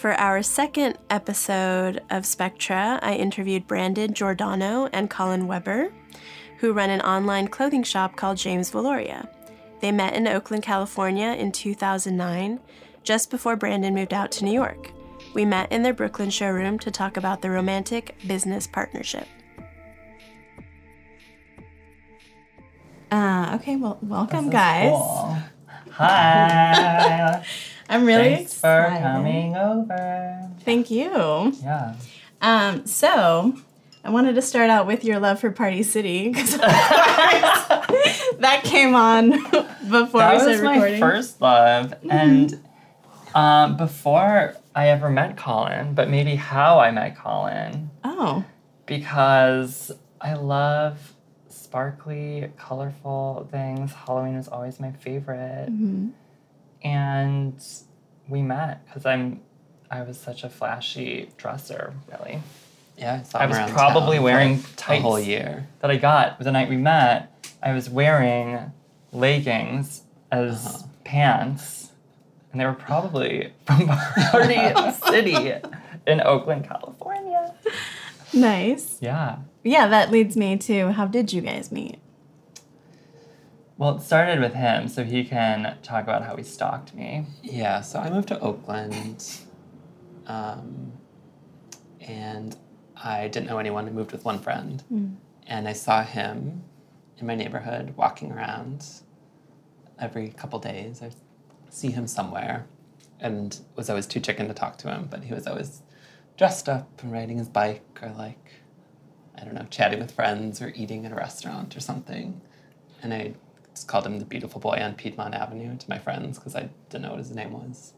For our second episode of Spectra, I interviewed Brandon Giordano and Colin Weber, who run an online clothing shop called James Veloria. They met in Oakland, California in 2009, just before Brandon moved out to New York. We met in their Brooklyn showroom to talk about the romantic business partnership. Uh, okay, well, welcome, guys. Cool. Hi. I'm really excited. Thanks for coming over. Thank you. Yeah. Um, so I wanted to start out with your love for Party City because that came on before that we started was my first love, and um, before I ever met Colin, but maybe how I met Colin, Oh, because I love sparkly, colorful things. Halloween was always my favorite, Mm-hmm. And we met because I'm. I was such a flashy dresser, really. Yeah, I, saw I was around probably town for wearing a tights. whole year. that I got the night we met, I was wearing leggings as Uh-huh. pants, and they were probably from Party City in Oakland, California. nice. Yeah. Yeah, that leads me to how did you guys meet? Well, it started with him, so he can talk about how he stalked me. Yeah, so I moved to Oakland, um, and I didn't know anyone. I moved with one friend, and I saw him in my neighborhood walking around every couple days. I see him somewhere, and was always too chicken to talk to him, but he was always dressed up and riding his bike or like, I don't know, chatting with friends or eating at a restaurant or something. And I just called him the beautiful boy on Piedmont Avenue to my friends because I didn't know what his name was.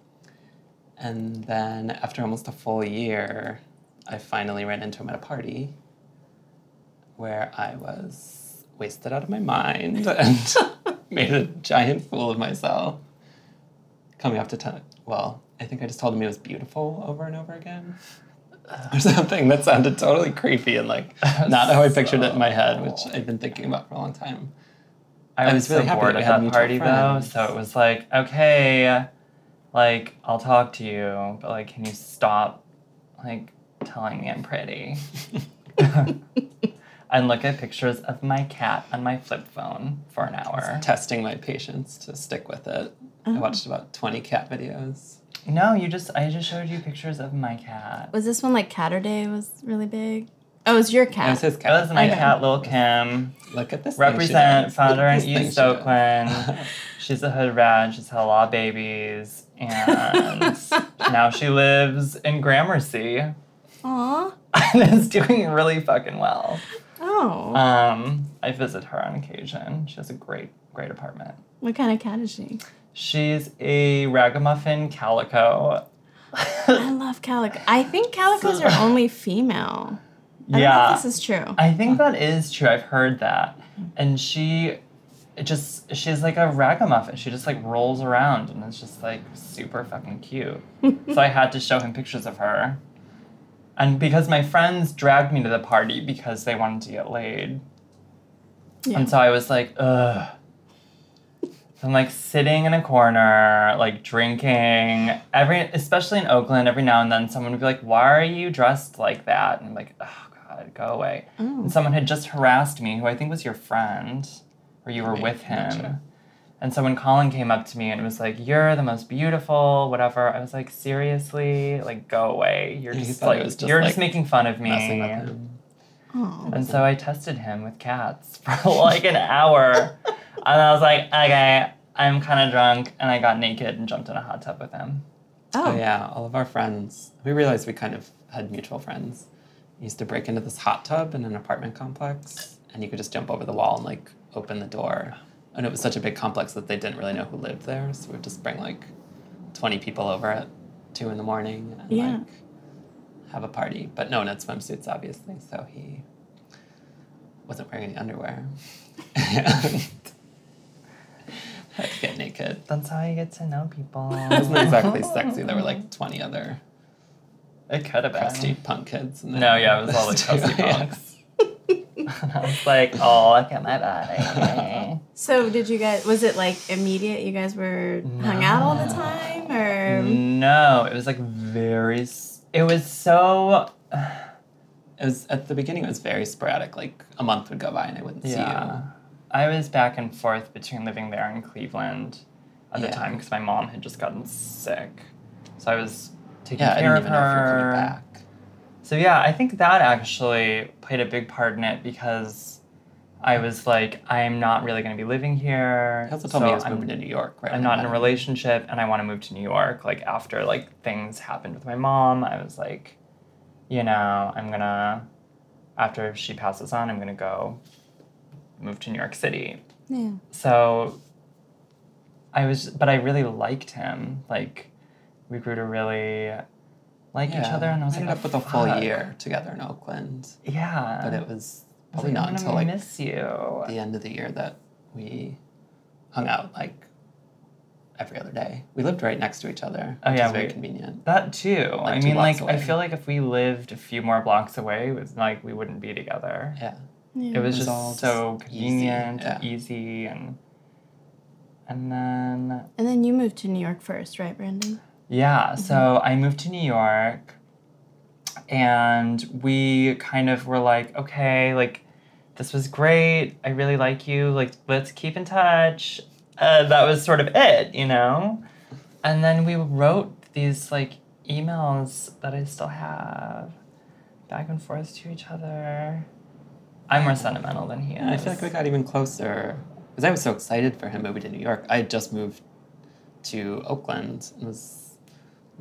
And then after almost a full year, I finally ran into him at a party where I was wasted out of my mind and made a giant fool of myself. Coming up to ten, well, I think I just told him he was beautiful over and over again. Or something that sounded totally creepy and like not how I pictured it in my head, which I've been thinking about for a long time. I, I was, was really so happy bored that we at had that mutual party though, so it was like, okay, like I'll talk to you, but like, can you stop, like, telling me I'm pretty? and look at pictures of my cat on my flip phone for an hour. Testing my patience to stick with it. I oh. watched about 20 cat videos. No, you just I just showed you pictures of my cat. Was this one like Caturday was really big? Oh, it was your That cat. was his That cat. was my Okay. cat, Lil Kim. Look at this. thing Represent does. founder Look in East. Oakland. She's a hood rat. She's had a lot of babies, and now she lives in Gramercy Aw. and is doing really fucking well. Oh. Um, I visit her on occasion. She has a great, great apartment. what kind of cat is she? She's a ragamuffin calico. I love calico. I think calicos are only female. I yeah, this is true. I think that is true. I've heard that. And she it just she's like a ragamuffin. She just like rolls around and it's just like super fucking cute. so I had to show him pictures of her. And because my friends dragged me to the party because they wanted to get laid. Yeah. And so I was like, ugh. So I'm like sitting in a corner, like drinking. Every, especially in Oakland, every now and then someone would be like, "Why are you dressed like that?" And I'm like, "Oh God, go away." Oh. And someone had just harassed me, who I think was your friend, or you were Right, with him. gotcha. And so when Colin came up to me and was like, "You're the most beautiful," whatever, I was like, "Seriously, like go away. You're Yeah, just like just, you're like, just making fun of me." Messing with him. Oh. And so I tested him with cats for like an hour. and I was like, okay, I'm kind of drunk. And I got naked and jumped in a hot tub with him. Oh. Oh yeah, all of our friends. We realized we kind of had mutual friends. We used to break into this hot tub in an apartment complex, and you could just jump over the wall and like open the door. And it was such a big complex that they didn't really know who lived there, so we'd just bring like twenty people over at two in the morning and Yeah. like have a party. But no one had swimsuits, obviously, so he wasn't wearing any underwear. and had to get naked. That's how you get to know people. It wasn't exactly sexy. There were like 20 other It could have been. crusty punk kids. No, yeah, it was all the crusty Yeah. punks. And I was like, oh, look at my body. So did you guys? Was it like immediate? You guys were hung out all the time, or no, it was like very. It was so. It was at the beginning. It was very sporadic. Like a month would go by and I wouldn't see you. Yeah. I was back and forth between living there and Cleveland at the time because my mom had just gotten sick. So I was you. Taking Yeah, I care didn't of even know if you were her. coming back. So yeah, I think that actually played a big part in it because I was like, I'm not really going to be living here. He also told so me he was I'm, moving to New York, right? I'm not in a relationship and I want to move to New York. Like after like things happened with my mom, I was like, you know, I'm gonna after she passes on, I'm gonna go move to New York City. yeah? So I was but I really liked him. Like we grew to really like each other and I was ended like, up with a full year together in Oakland, Yeah. but it was I was probably like, not until like miss you. the end of the year that we hung out like every other day. We lived right next to each other, Oh, which yeah, is very we- convenient. That too. Like I two mean, blocks like I feel like if we lived a few more blocks away, it was like we wouldn't be together. Yeah, yeah. It was was just all so just easy, convenient, yeah. and easy, and and then And then you moved to New York first, right, Brandon? Yeah. So I moved to New York, and we kind of were like, okay, like this was great. I really like you. Like let's keep in touch. Uh, that was sort of it, you know. And then we wrote these like emails that I still have, back and forth to each other. I'm more sentimental than he is. I feel like we got even closer because I was so excited for him moving to New York. I had just moved to Oakland and was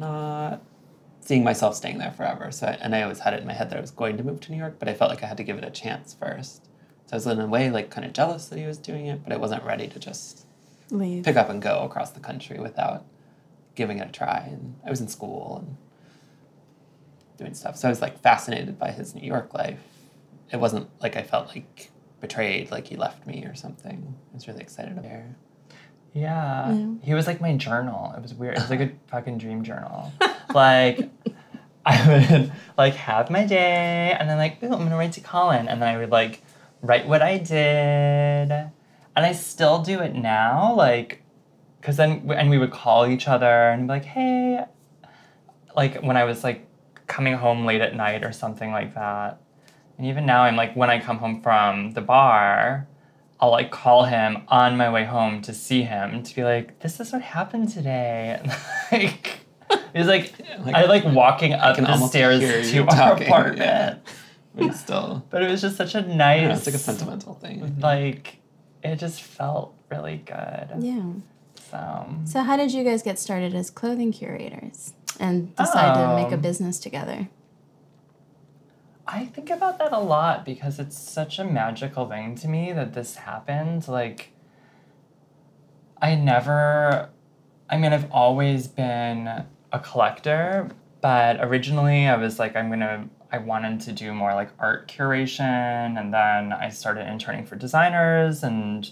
not seeing myself staying there forever. So, I, and I always had it in my head that I was going to move to New York, but I felt like I had to give it a chance first. So I was in a way like kind of jealous that he was doing it, but I wasn't ready to just Leave. pick up and go across the country without giving it a try. And I was in school and doing stuff. So I was like fascinated by his New York life. It wasn't like I felt like betrayed, like he left me or something. I was really excited about there. Yeah. Yeah. He was like my journal. It was weird. It was like a fucking dream journal. like I would like have my day and then like, ooh, I'm gonna write to Colin. And then I would like write what I did. And I still do it now, like because then and we would call each other and be like, hey like when I was like coming home late at night or something like that. And even now I'm like when I come home from the bar, I'll like call him on my way home to see him to be like, this is what happened today. And like he's like, Like, I like walking up can the stairs to you our talking, apartment. yeah. But still, But it was just such a nice yeah, it's like a sentimental thing. like it just felt really good. Yeah. So So how did you guys get started as clothing curators and decide to make a Um, business together? I think about that a lot because it's such a magical thing to me that this happened. Like, I never, I mean, I've always been a collector, but originally I was like, I'm gonna, I wanted to do more like art curation, and then I started interning for designers and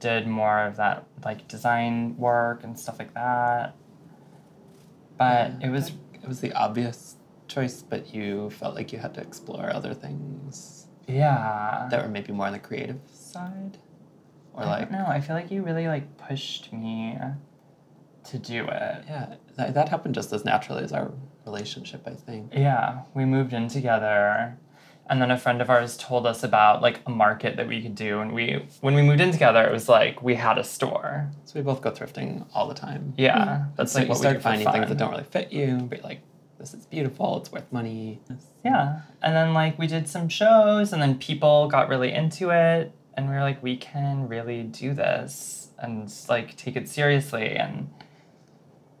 did more of that like design work and stuff like that. But Yeah, it was it was the obvious choice, but you felt like you had to explore other things yeah. that were maybe more on the creative side, or I like don't. I feel like you really like pushed me to do it. yeah, that, that happened just as naturally as our relationship. I think. Yeah, we moved in together, and then a friend of ours told us about like a market that we could do, and we when we moved in together, it was like we had a store. So we both go thrifting all the time. Yeah, hmm. that's so like you what we start finding things that don't really fit you, but like, this is beautiful. It's worth money. Yeah, and then like we did some shows, and then people got really into it, and we were like, we can really do this and like take it seriously and.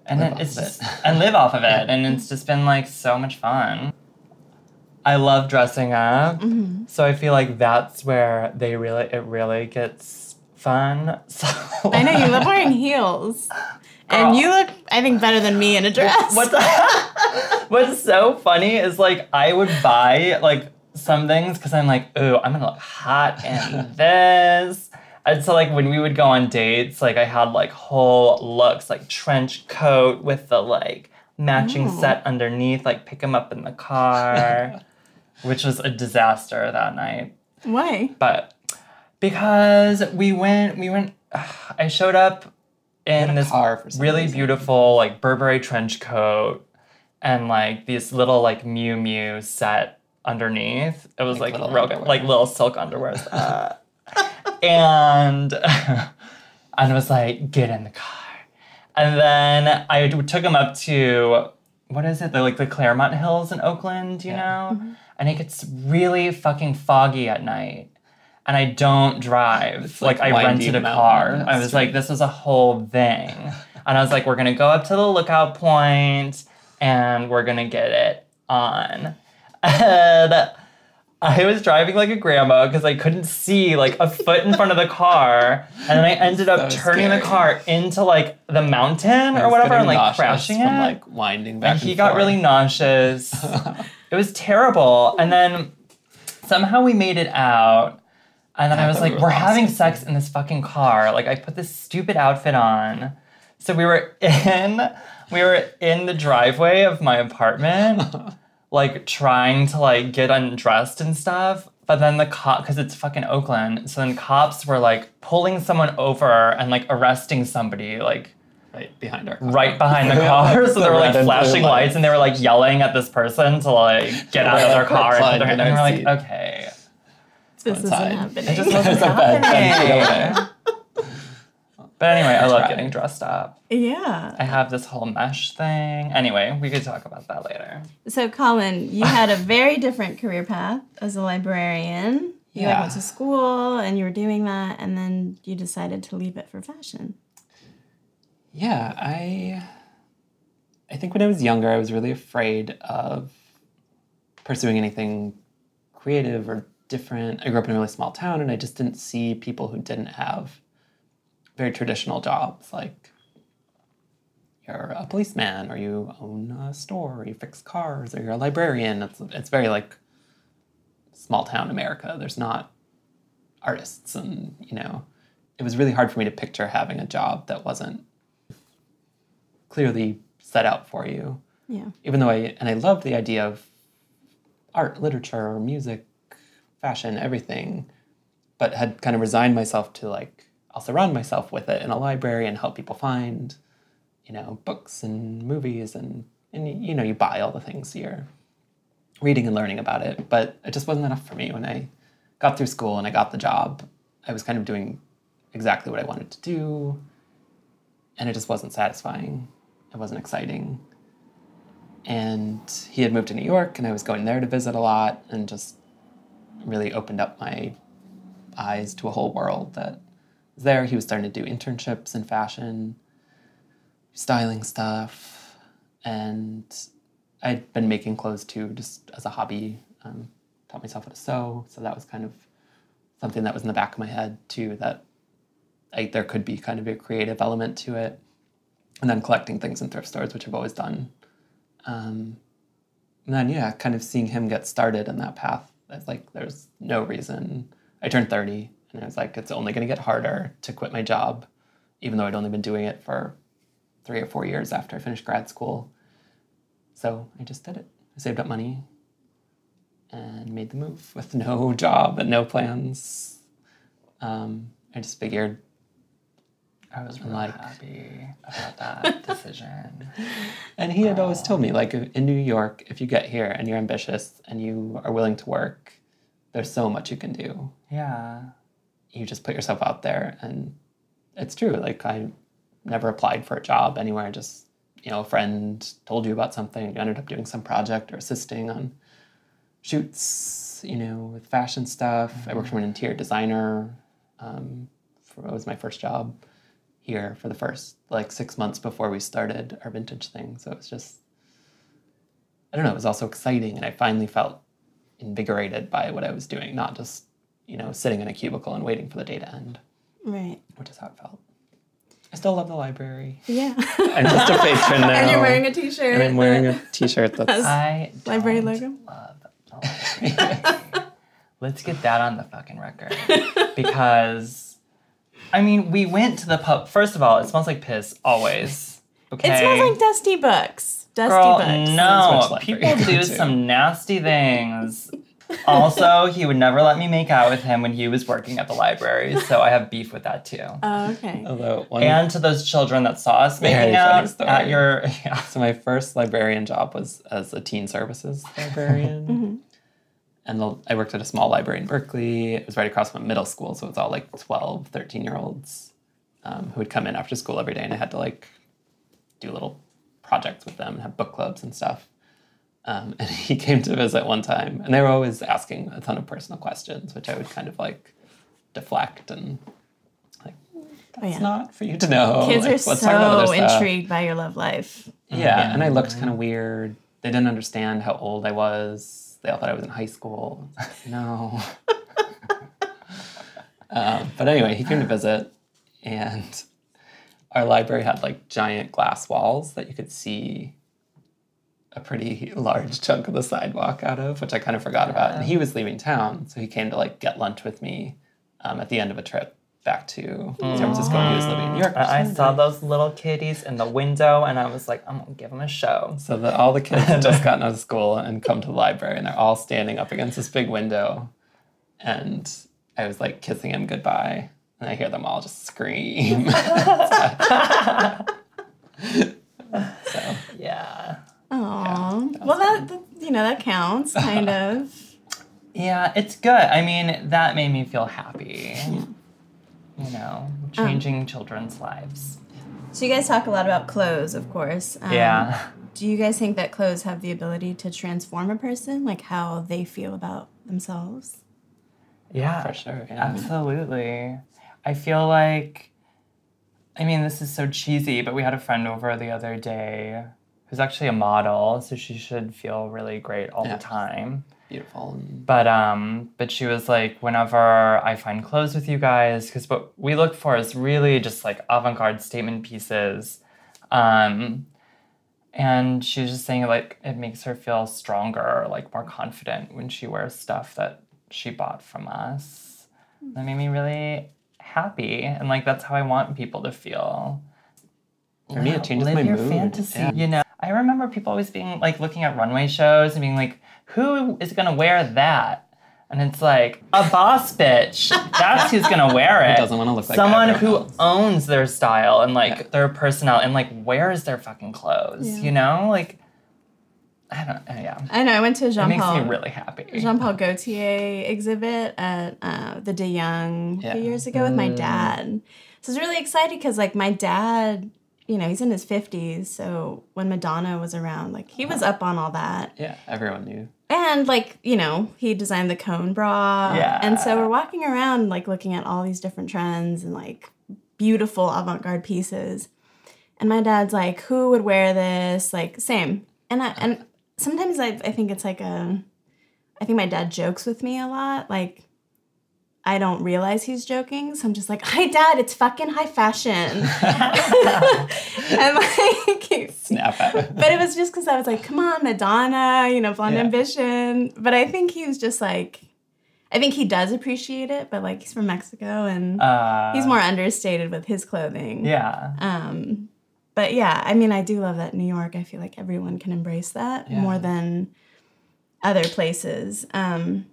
And Live it's of just it. and live off of it, and it's just been like so much fun. I love dressing up, Mm-hmm. so I feel like that's where they really it really gets fun. So I know you love wearing heels. And you look, I think, better than me in a dress. What What's What's so funny is like I would buy like some things because I'm like, ooh, I'm gonna look hot in this. And so like when we would go on dates, like I had like whole looks, like trench coat with the like matching Ooh. set underneath, like pick them up in the car, which was a disaster that night. Why? but because we went, we went. I showed up in this car for some really reason. beautiful like Burberry trench coat and like these little like Miu Miu set underneath. It was Like like, little real, underwear. like little silk underwear. Uh, and and it was like get in the car. And then I took him up to what is it? The like the Claremont Hills in Oakland, you know? And it gets really fucking foggy at night. And I don't drive. like like, I rented a car. I was street. like, this is a whole thing. And I was like, we're gonna go up to the lookout point and we're gonna get it on. And I was driving like a grandma because I couldn't see like a foot in front of the car, and then I ended up So turning the car into like the mountain or whatever, and like crashing from it. like winding back. and he and got really nauseous. it was terrible. And then somehow we made it out. And then I I was thought we like, were we're having sex in this fucking car. Like I put this stupid outfit on. So we were in we were in the driveway of my apartment, like trying to like get undressed and stuff. But then the cop, because it's fucking Oakland, so then cops were like pulling someone over and like arresting somebody, like right behind our car. right behind the car. so The they were like red and blue flashing lights and they were like yelling at this person to like get out of their car. And, Recline put their- in and we're like, okay. This isn't happening. It just wasn't There's a bed happening. But anyway, I love getting dressed up. yeah. I have this whole mesh thing. Anyway, we could talk about that later. So, Colin, you had a very different career path as a librarian. You Yeah. went to school and you were doing that, and then you decided to leave it for fashion. Yeah, I I think when I was younger, I was really afraid of pursuing anything creative or different. I grew up in a really small town and I just didn't see people who didn't have very traditional jobs like you're a policeman or you own a store or you fix cars or you're a librarian. It's it's very like small town America. There's not artists and you know it was really hard for me to picture having a job that wasn't clearly set out for you Yeah. even though i and i loved the idea of art literature music fashion everything but had kind of resigned myself to like i'll surround myself with it in a library and help people find you know books and movies and and you- know you buy all the things you're reading and learning about it. But it just wasn't enough for me. When i got through school and i got the job i was kind of doing exactly what i wanted to do and it just wasn't satisfying. It wasn't exciting. And he had moved to new york and i was going there to visit a lot and just really opened up my eyes to a whole world that there he was starting to do internships in fashion styling stuff and I'd been making clothes too, just as a hobby. Um, taught myself how to sew, so that was kind of something that was in the back of my head too. That I, there could be kind of a creative element to it, and then collecting things in thrift stores, which I've always done. Um, and then yeah, kind of seeing him get started in that path. I was like, there's no reason. I turned thirty, and I was like, it's only going to get harder to quit my job, even though I'd only been doing it for three or four years after I finished grad school. So I just did it. I saved up money and made the move with no job and no plans. Um, I just figured, I was really Like- happy about that decision. and he had always told me, like in New York, if you get here and you're ambitious and you are willing to work, there's so much you can do. Yeah. You just put yourself out there, and it's true. Like I never applied for a job anywhere. I Just you know, a friend told you about something, you ended up doing some project or assisting on shoots, you know, with fashion stuff. I worked for an interior designer. Um, for, it was my first job here for the first like six months before we started our vintage thing. So it was just, I don't know, it was also exciting. And I finally felt invigorated by what I was doing, not just, you know, sitting in a cubicle and waiting for the day to end, Right. which is how it felt. I still love the library. Yeah. I'm just a patron now. and you're wearing a t-shirt. And I'm wearing a t-shirt that's I Library don't logo? love the library. Let's get that on the fucking record. Because, I mean, we went to the pub. First of all, it smells like piss always. Okay. It smells like dusty books. Dusty Girl, books. no. People do some nasty things. Also, he would never let me make out with him when he was working at the library, so I have beef with that too. Oh, okay. Although one, And to those children that saw us making out story. at your yeah. so my first librarian job was as a teen services librarian. And the, I worked at a small library in Berkeley. It was right across from a middle school, so it was all like 12, 13 year olds um, who would come in after school every day, and I had to like do little projects with them and have book clubs and stuff. Um, and he came to visit one time, and they were always asking a ton of personal questions, which I would kind of like deflect and like, that's Oh, yeah. not for you to know. Kids Like, are let's talk about so other stuff. intrigued by your love life. Yeah, and I looked kind of weird. They didn't understand how old I was. They all thought I was in high school. No. um, but anyway, he came to visit, and our library had like giant glass walls that you could see a pretty large chunk of the sidewalk out of, which I kind of forgot about. And he was leaving town, so he came to like get lunch with me um, at the end of a trip back to San Francisco. He was living in New York. I I saw those little kitties in the window, and I was like, I'm gonna give them a show. So that all the kids had just gotten out of school and come to the library, and they're all standing up against this big window, and I was like kissing him goodbye, and I hear them all just scream. so Yeah. Aw. well, that, that you know that counts, kind of. Yeah, it's good. I mean, that made me feel happy. You know, changing children's lives. So you guys talk a lot about clothes, of course. Um, yeah. Do you guys think that clothes have the ability to transform a person, like how they feel about themselves? Yeah. for sure, yeah. Absolutely. I feel like, I mean, this is so cheesy, but we had a friend over the other day who's actually a model, so she should feel really great all Yeah. the time. beautiful. But um, but she was like, whenever I find clothes with you guys, because what we look for is really just like avant-garde statement pieces. Um, and she was just saying like it makes her feel stronger, like more confident when she wears stuff that she bought from us. That made me really happy, and like that's how I want people to feel. For me, it changes Live my mood. fantasy. Yeah. You know, I remember people always being like looking at runway shows and being like, "Who is gonna wear that?" And it's like a boss bitch. That's who's gonna wear it. doesn't wanna look like someone who else. owns their style and like Yeah. their personality and like wears their fucking clothes. Yeah. You know, like I don't. uh, Yeah, I know. I went to a it Jean makes Paul me really happy. Jean Paul Gaultier exhibit at uh, the De Young a few years ago with my dad. So I was really excited because like my dad, you know, he's in his fifties. So when Madonna was around, like he was up on all that. Yeah, everyone knew. And like, you know, he designed the cone bra. Yeah. And so we're walking around like looking at all these different trends and like beautiful avant-garde pieces. And my dad's like, who would wear this? Like, same. And I and sometimes I I think it's like a I think my dad jokes with me a lot. Like I don't realize he's joking, so I'm just like, "Hi, Dad, it's fucking high fashion," and like, Snap but it was just because I was like, come on, Madonna, you know, Blonde Yeah. Ambition. But I think he was just like, I think he does appreciate it, but like he's from Mexico and Uh, he's more understated with his clothing. Yeah. Um, but yeah, I mean, I do love that New York. I feel like everyone can embrace that Yeah. more than other places. Um,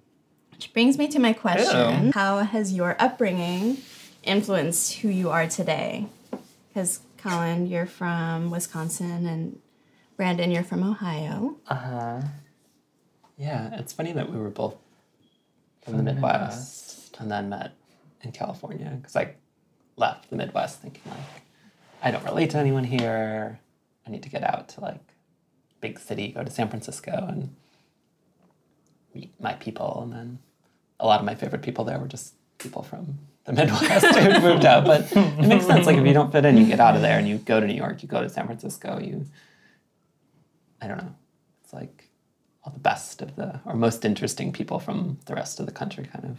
which brings me to my question: Ew. How has your upbringing influenced who you are today? Because Colin, you're from Wisconsin, and Brandon, you're from Ohio. Uh huh. Yeah, it's funny that we were both from the the Midwest, and then met in California because I left the Midwest thinking like I don't relate to anyone here. I need to get out to like big city, go to San Francisco and meet my people. And then a lot of my favorite people there were just people from the Midwest who moved out. But it makes sense. Like if you don't fit in, you get out of there and you go to New York, you go to San Francisco, you I don't know. It's like all the best of the or most interesting people from the rest of the country kind of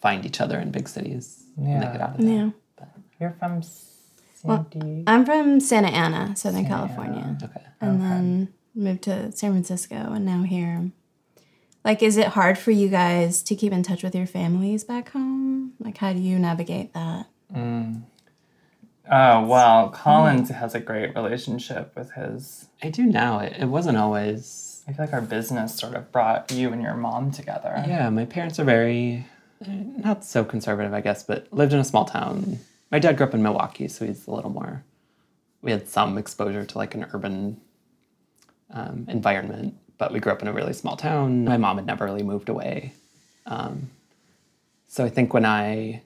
find each other in big cities when they Yeah. get out of there. Yeah. But, You're from San Diego. I'm from Santa Ana, Southern Santa California. okay. and then moved to San Francisco and now here. Like, is it hard for you guys to keep in touch with your families back home? Like, how do you navigate that? Oh well, Colin's has a great relationship with his. I do now. It, it wasn't always I feel like our business sort of brought you and your mom together. Yeah, my parents are very, eh, not so conservative, I guess, but lived in a small town. My dad grew up in Milwaukee, so he's a little more, we had some exposure to like an urban um, environment, but we grew up in a really small town. My mom had never really moved away. Um, so I think when I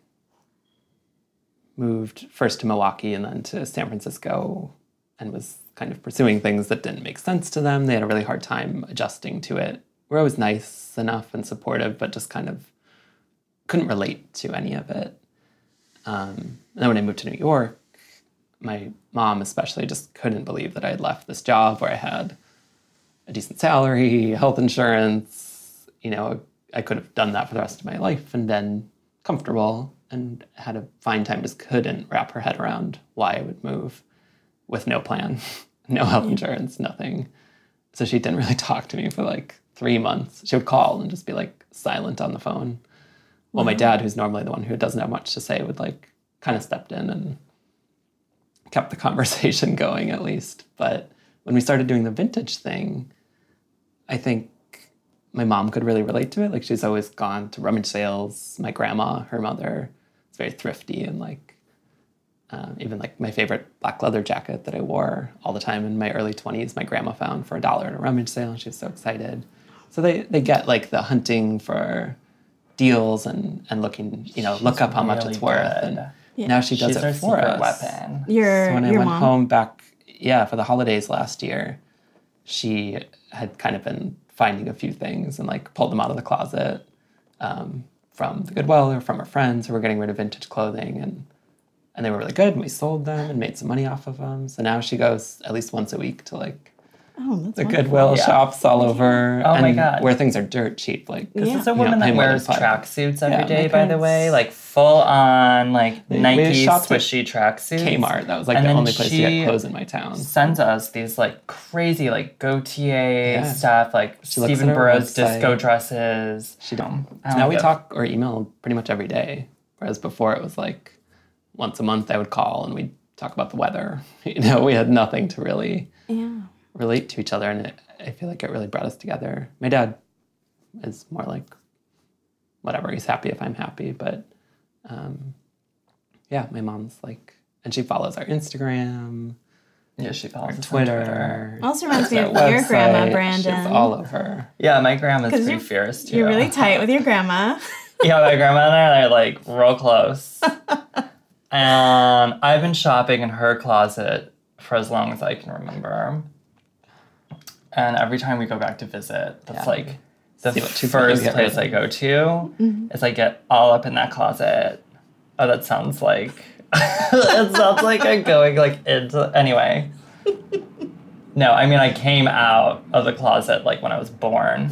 moved first to Milwaukee and then to San Francisco and was kind of pursuing things that didn't make sense to them, they had a really hard time adjusting to it. We're always nice enough and supportive, but just kind of couldn't relate to any of it. Um, and then when I moved to New York, my mom especially just couldn't believe that I had left this job where I had a decent salary, health insurance. You know, I could have done that for the rest of my life and been comfortable and had a fine time. Just couldn't wrap her head around why I would move with no plan, no health insurance, nothing. So she didn't really talk to me for like three months. She would call and just be like silent on the phone. Well, my dad, who's normally the one who doesn't have much to say, would like kind of stepped in and kept the conversation going at least. But when we started doing the vintage thing, I think my mom could really relate to it. Like she's always gone to rummage sales. My grandma, her mother, is very thrifty and like um, even like my favorite black leather jacket that I wore all the time in my early 20s, my grandma found for a dollar at a rummage sale, and she was so excited. So they, they get like the hunting for deals and, and looking, you know, look up how much it's really worth. good. And now she does She's it our for secret us. weapon. Your So when I went mom. home back, yeah, for the holidays last year, she had kind of been finding a few things and like pulled them out of the closet um, from the Goodwill or from her friends who were getting rid of vintage clothing, and and they were really good. And we sold them and made some money off of them. So now she goes at least once a week to like Oh, that's the wonderful. Goodwill Yeah. shops all over. Oh my God. Where things are dirt cheap, like This Yeah. is a You know, woman that wears tracksuits every Yeah, day, by the way, like full on like we Nike shopped at swishy tracksuits. Kmart. That was like And the only place to she get clothes in my town. Sends us these like crazy like Gaultier Yeah. stuff, like She Stephen at her Burrows disco dresses. She don't. Don't now we give- talk or email pretty much every day, whereas before it was like once a month I would call and we'd talk about the weather. You know, we had nothing to really Yeah. Relate to each other, and it, I feel like it really brought us together. My dad is more like whatever. He's happy if I'm happy, but um, yeah, my mom's like, and she follows our Instagram, Yeah, she follows our us Twitter. Also reminds me our of your grandma, website. Brandon. She's all over. Yeah, my grandma's pretty you're- fierce too. You're really tight with your grandma. yeah, my grandma and I are like real close. and I've been shopping in her closet for as long as I can remember. And every time we go back to visit, that's Yeah. like the first place I go to is I get all up in that closet. Oh, that sounds like it sounds like I'm going like into anyway. No, I mean I came out of the closet like when I was born.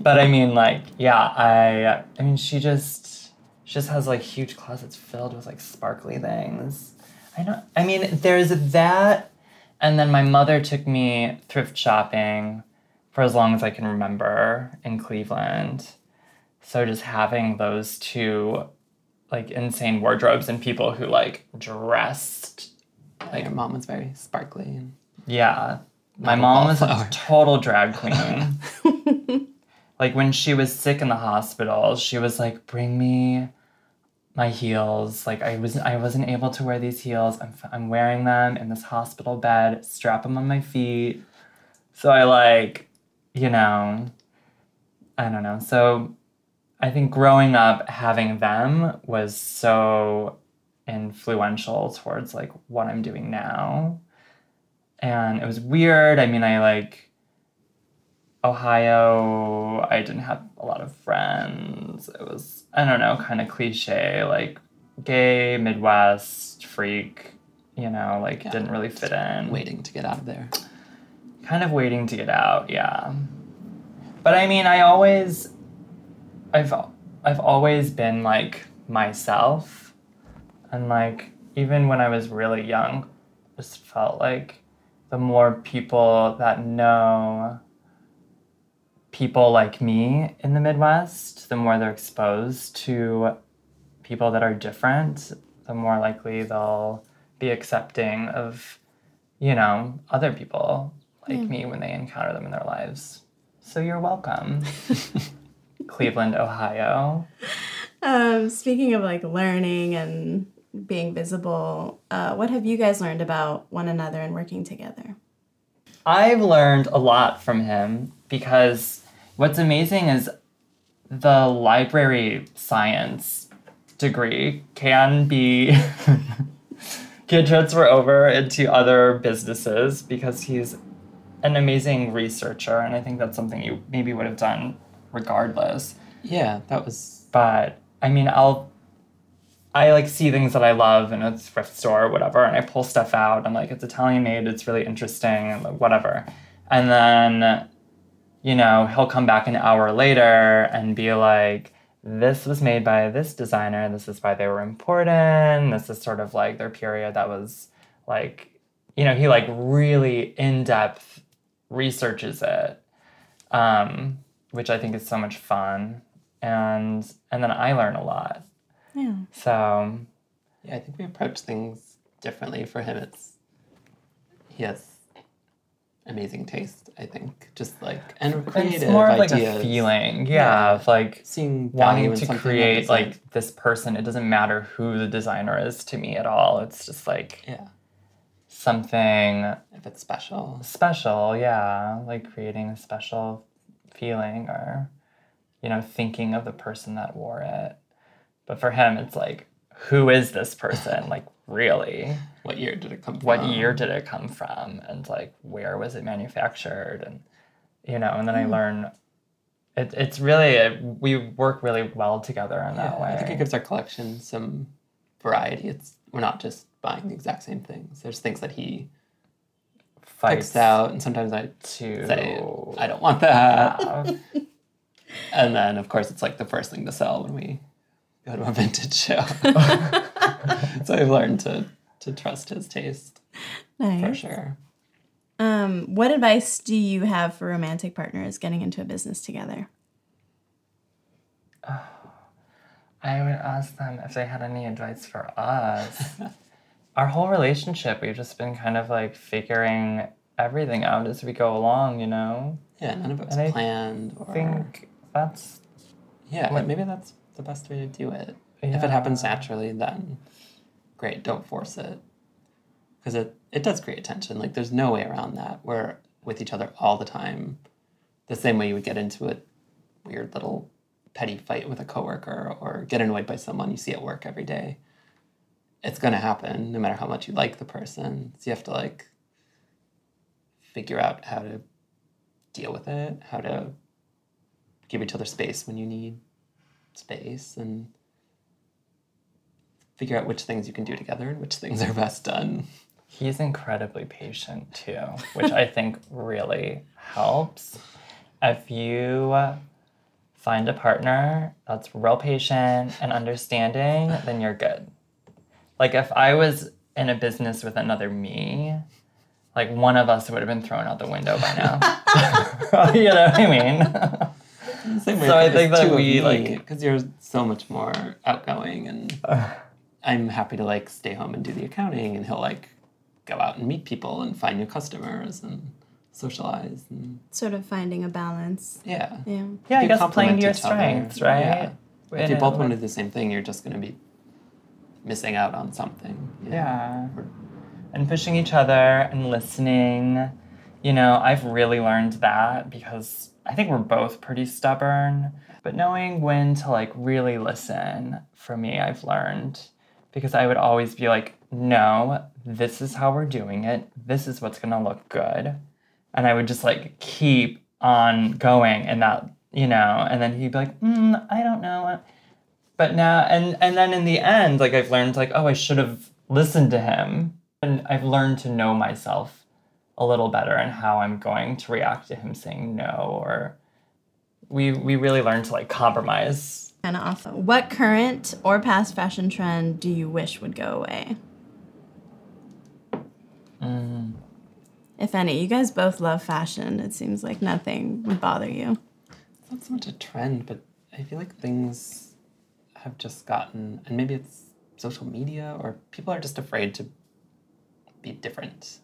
But I mean like yeah, I I mean she just she just has like huge closets filled with like sparkly things. I don't I mean there's that and then my mother took me thrift shopping for as long as I can remember in Cleveland. So just having those two like insane wardrobes and people who like dressed Like your mom was very sparkly and yeah. My mom was a total drag queen. like when she was sick in the hospital, she was like, "Bring me my heels." Like I was I wasn't able to wear these heels. I'm I'm wearing them in this hospital bed. Strap them on my feet. So I like, you know, I don't know. So I think growing up having them was so influential towards like what I'm doing now and it was weird. I mean, I like Ohio, I didn't have a lot of friends. It was, I don't know, kind of cliche, like gay, Midwest, freak, you know, like didn't really fit in. waiting to get out of there. Kind of waiting to get out, yeah. But I mean, I always, I've, I've always been like myself. And like, even when I was really young, just felt like the more people that know people like me in the Midwest, the more they're exposed to people that are different, the more likely they'll be accepting of, you know, other people like me when they encounter them in their lives. So you're welcome. Cleveland, Ohio. Um, speaking of like learning and being visible, uh, what have you guys learned about one another and working together? I've learned a lot from him because what's amazing is the library science degree can be can transfer over into other businesses because he's an amazing researcher and I think that's something you maybe would have done regardless. Yeah, that was But I mean I'll I like see things that I love in a thrift store or whatever, and I pull stuff out. and like, it's Italian made, it's really interesting, and like, whatever. And then, you know, he'll come back an hour later and be like, this was made by this designer, this is why they were important, this is sort of like their period that was like, you know, he like really in depth researches it, um, which I think is so much fun. And and then I learn a lot. Yeah. So yeah, I think we approach things differently. For him, it's he has amazing taste. I think just like and creative it's more of like ideas. a feeling, yeah, Yeah. of like Seeing wanting to create like this person. It doesn't matter who the designer is to me at all. It's just like yeah, something if it's special. special, yeah, like creating a special feeling or you know thinking of the person that wore it. But for him, it's like, who is this person? like really. What year did it come from? what year did it come from and like where was it manufactured and you know and then i hmm. learn it, it's really we work really well together in that Yeah, way I think it gives our collection some variety. It's we're not just buying the exact same things. There's things that he fights picks out, and sometimes I to say I don't want that. And then, of course, it's like the first thing to sell when we go to a vintage show. so I've learned to to trust his taste for sure. Um, what advice do you have for romantic partners getting into a business together? i would ask them if they had any advice for us our whole relationship we've just been kind of like figuring everything out as we go along you know Yeah, none of it was And I planned. Or, i think that's yeah, what- maybe that's the best way to do it. If it happens naturally, then great. Don't force it, because it it does create tension. Like there's no way around that. We're with each other all the time, the same way you would get into a weird little petty fight with a coworker or get annoyed by someone you see at work every day. It's gonna happen no matter how much you like the person. So you have to like figure out how to deal with it, how to give each other space when you need space and figure out which things you can do together and which things are best done. He's incredibly patient too, which I think really helps. If you find a partner that's real patient and understanding, then you're good. Like if I was in a business with another me, like one of us would have been thrown out the window by now. you know what I mean? Same So I think that we, like- because you're so much more outgoing and I'm happy to like stay home and do the accounting and he'll like go out and meet people and find new customers and socialize and Sort of finding a balance. yeah. Yeah. yeah, I You guess playing complement to your each other. strengths, right? Yeah. If you both want to do the same thing, you're just going to be missing out on something. you know? Yeah. And pushing each other and listening. You know, I've really learned that because I think we're both pretty stubborn. But knowing when to like really listen for me, I've learned because I would always be like, no, this is how we're doing it. This is what's going to look good. And I would just like keep on going and that, you know, and then he'd be like, mm, I don't know but now and and then in the end like i've learned like oh i should have listened to him and i've learned to know myself a little better and how i'm going to react to him saying no or we we really learned to like compromise Kind of off. What current or past fashion trend do you wish would go away? Mm. If any, you guys both love fashion. It seems like nothing would bother you. It's not so much a trend, but I feel like things have just gotten, and maybe it's social media or people are just afraid to be different.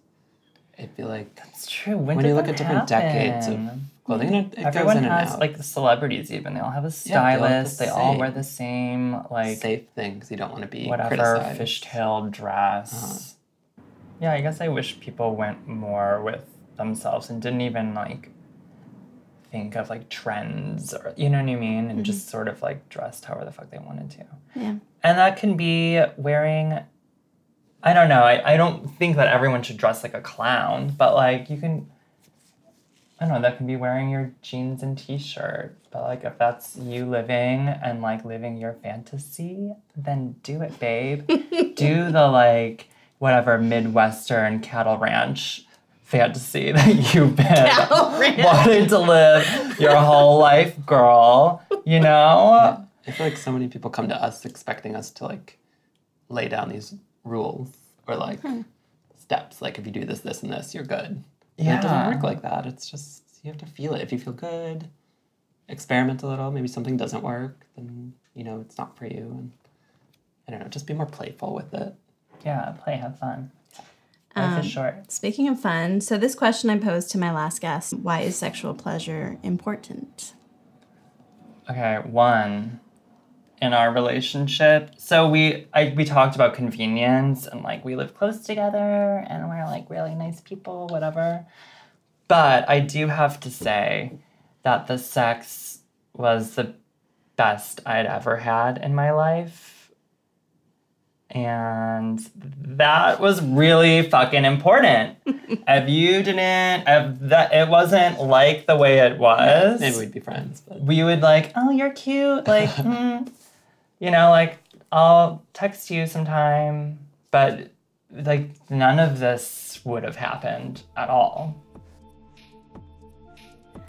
I feel like that's true when, when you look at different decades of happen? Clothing. And it, it Everyone goes in has and out. like the celebrities even. They all have a Yeah, they all look the stylist. they all wear the same like safe things. You don't want to be whatever criticized. fishtail dress. Uh-huh. Yeah, I guess I wish people went more with themselves and didn't even like think of like trends or you know what I mean, and just sort of like dressed however the fuck they wanted to. Yeah. And that can be wearing. I don't know. I, I don't think that everyone should dress like a clown, but like you can. I don't know. That can be wearing your jeans and t-shirt, but like if that's you living and like living your fantasy, then do it, babe. do the like whatever midwestern cattle ranch fantasy that you've been Cattle wanting to live your whole life, girl. You know. I feel like so many people come to us expecting us to like lay down these rules or like Hmm. steps. Like if you do this, this, and this, you're good. And it doesn't work like that. It's just you have to feel it. If you feel good, experiment a little. Maybe something doesn't work, then you know it's not for you. And I don't know. Just be more playful with it. Yeah, play, have fun. Life is um, short. Speaking of fun, so this question I posed to my last guest why is sexual pleasure important? Okay, one in our relationship. So we I we talked about convenience and like we live close together and we're like really nice people, whatever. But I do have to say that the sex was the best I'd ever had in my life. And that was really fucking important. if you didn't, if that it wasn't like the way it was Maybe we'd be friends, but we would like, oh, you're cute. Like, mm, you know, like I'll text you sometime, but like none of this would have happened at all.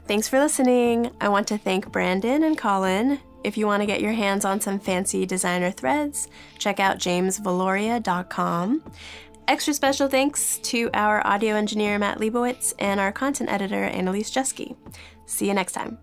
Thanks for listening. I want to thank Brandon and Colin. If you want to get your hands on some fancy designer threads, check out jamesveloria.com. Extra special thanks to our audio engineer Matt Leibowitz and our content editor Annalise Jeske. See you next time.